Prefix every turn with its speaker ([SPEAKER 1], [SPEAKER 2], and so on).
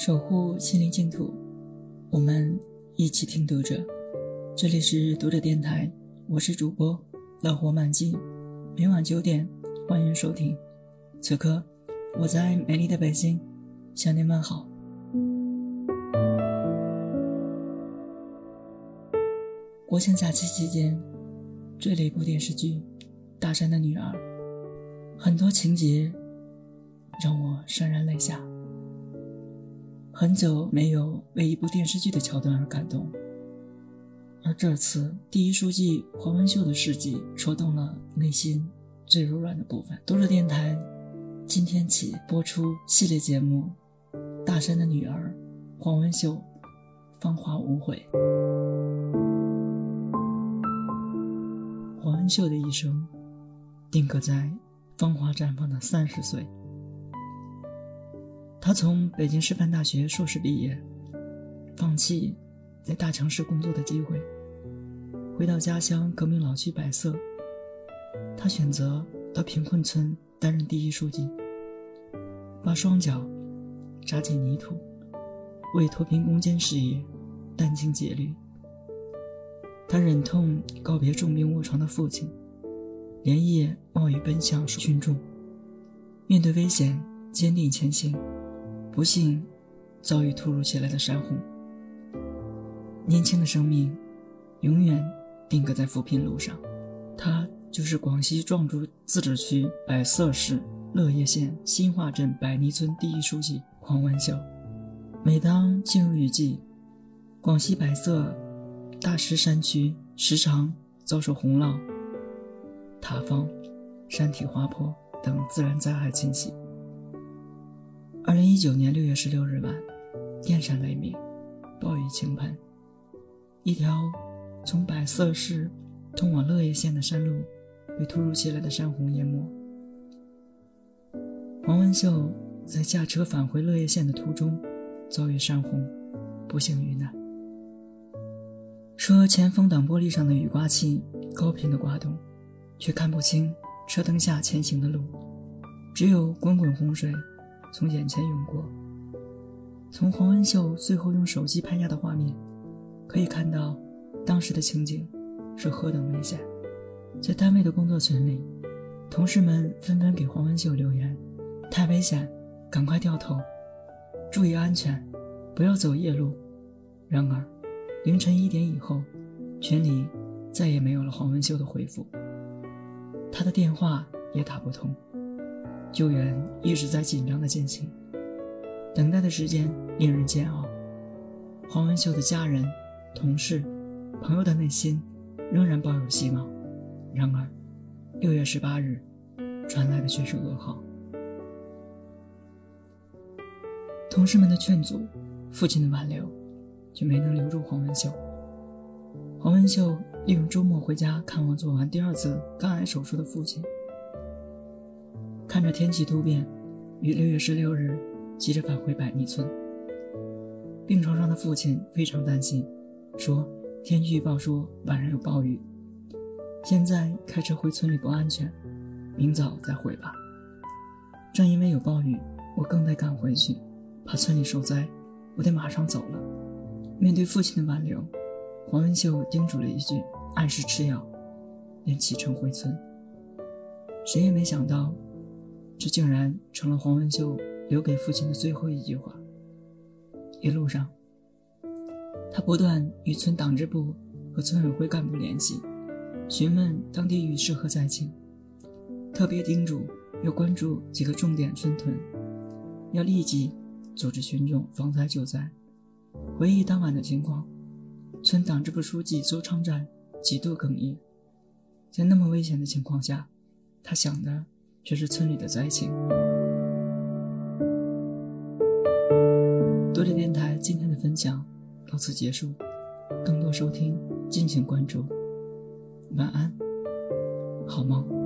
[SPEAKER 1] 守护心灵净土，我们一起听读者。这里是读者电台，我是主播乐活满记，每晚九点欢迎收听。此刻我在美丽的北京向您问好。国庆假期期间追了一部电视剧《大山的女儿》，很多情节让我潸然泪下。很久没有为一部电视剧的桥段而感动，而这次第一书记黄文秀的事迹戳动了内心最柔软的部分。读者电台今天起播出系列节目《大山的女儿》，黄文秀，芳华无悔。黄文秀的一生定格在芳华绽放的三十岁。他从北京师范大学硕士毕业，放弃在大城市工作的机会，回到家乡革命老区百色。他选择到贫困村担任第一书记，把双脚扎进泥土，为脱贫攻坚事业殚精竭虑。他忍痛告别重病卧床的父亲，连夜冒雨奔向群众，面对危险坚定前行。不幸遭遇突如其来的山洪，年轻的生命永远定格在扶贫路上。他就是广西壮族自治区百色市乐业县新化镇百泥村第一书记黄文秀。每当进入雨季，广西百色大石山区时常遭受洪涝、塌方、山体滑坡等自然灾害侵袭。二零一九年六月十六日晚，电闪雷鸣，暴雨倾盆，一条从百色市通往乐业县的山路被突如其来的山洪淹没。黄文秀在驾车返回乐业县的途中遭遇山洪，不幸遇难。车前风挡玻璃上的雨刮器高频的刮动，却看不清车灯下前行的路，只有滚滚洪水。从眼前涌过。从黄文秀最后用手机拍下的画面，可以看到当时的情景是何等危险。在单位的工作群里，同事们纷纷给黄文秀留言：“太危险，赶快掉头，注意安全，不要走夜路。”然而，凌晨一点以后，群里再也没有了黄文秀的回复，他的电话也打不通。救援一直在紧张的进行，等待的时间令人煎熬。黄文秀的家人、同事、朋友的内心仍然抱有希望。然而，六月十八日传来的却是噩耗。同事们的劝阻，父亲的挽留，却没能留住黄文秀。黄文秀利用周末回家看望做完第二次肝癌手术的父亲。看着天气突变，于六月十六日急着返回百泥村。病床上的父亲非常担心，说：“天气预报说晚上有暴雨，现在开车回村里不安全，明早再回吧。”正因为有暴雨，我更得赶回去，怕村里受灾，我得马上走了。面对父亲的挽留，黄文秀叮嘱了一句：“按时吃药。”便启程回村。谁也没想到。这竟然成了黄文秀留给父亲的最后一句话。一路上，他不断与村党支部和村委会干部联系，询问当地雨势和灾情，特别叮嘱要关注几个重点村屯，要立即组织群众防灾救灾。回忆当晚的情况，村党支部书记邹昌战几度哽咽，在那么危险的情况下，他想的。却是村里的灾情。多点电台今天的分享到此结束，更多收听敬请关注。晚安，好梦。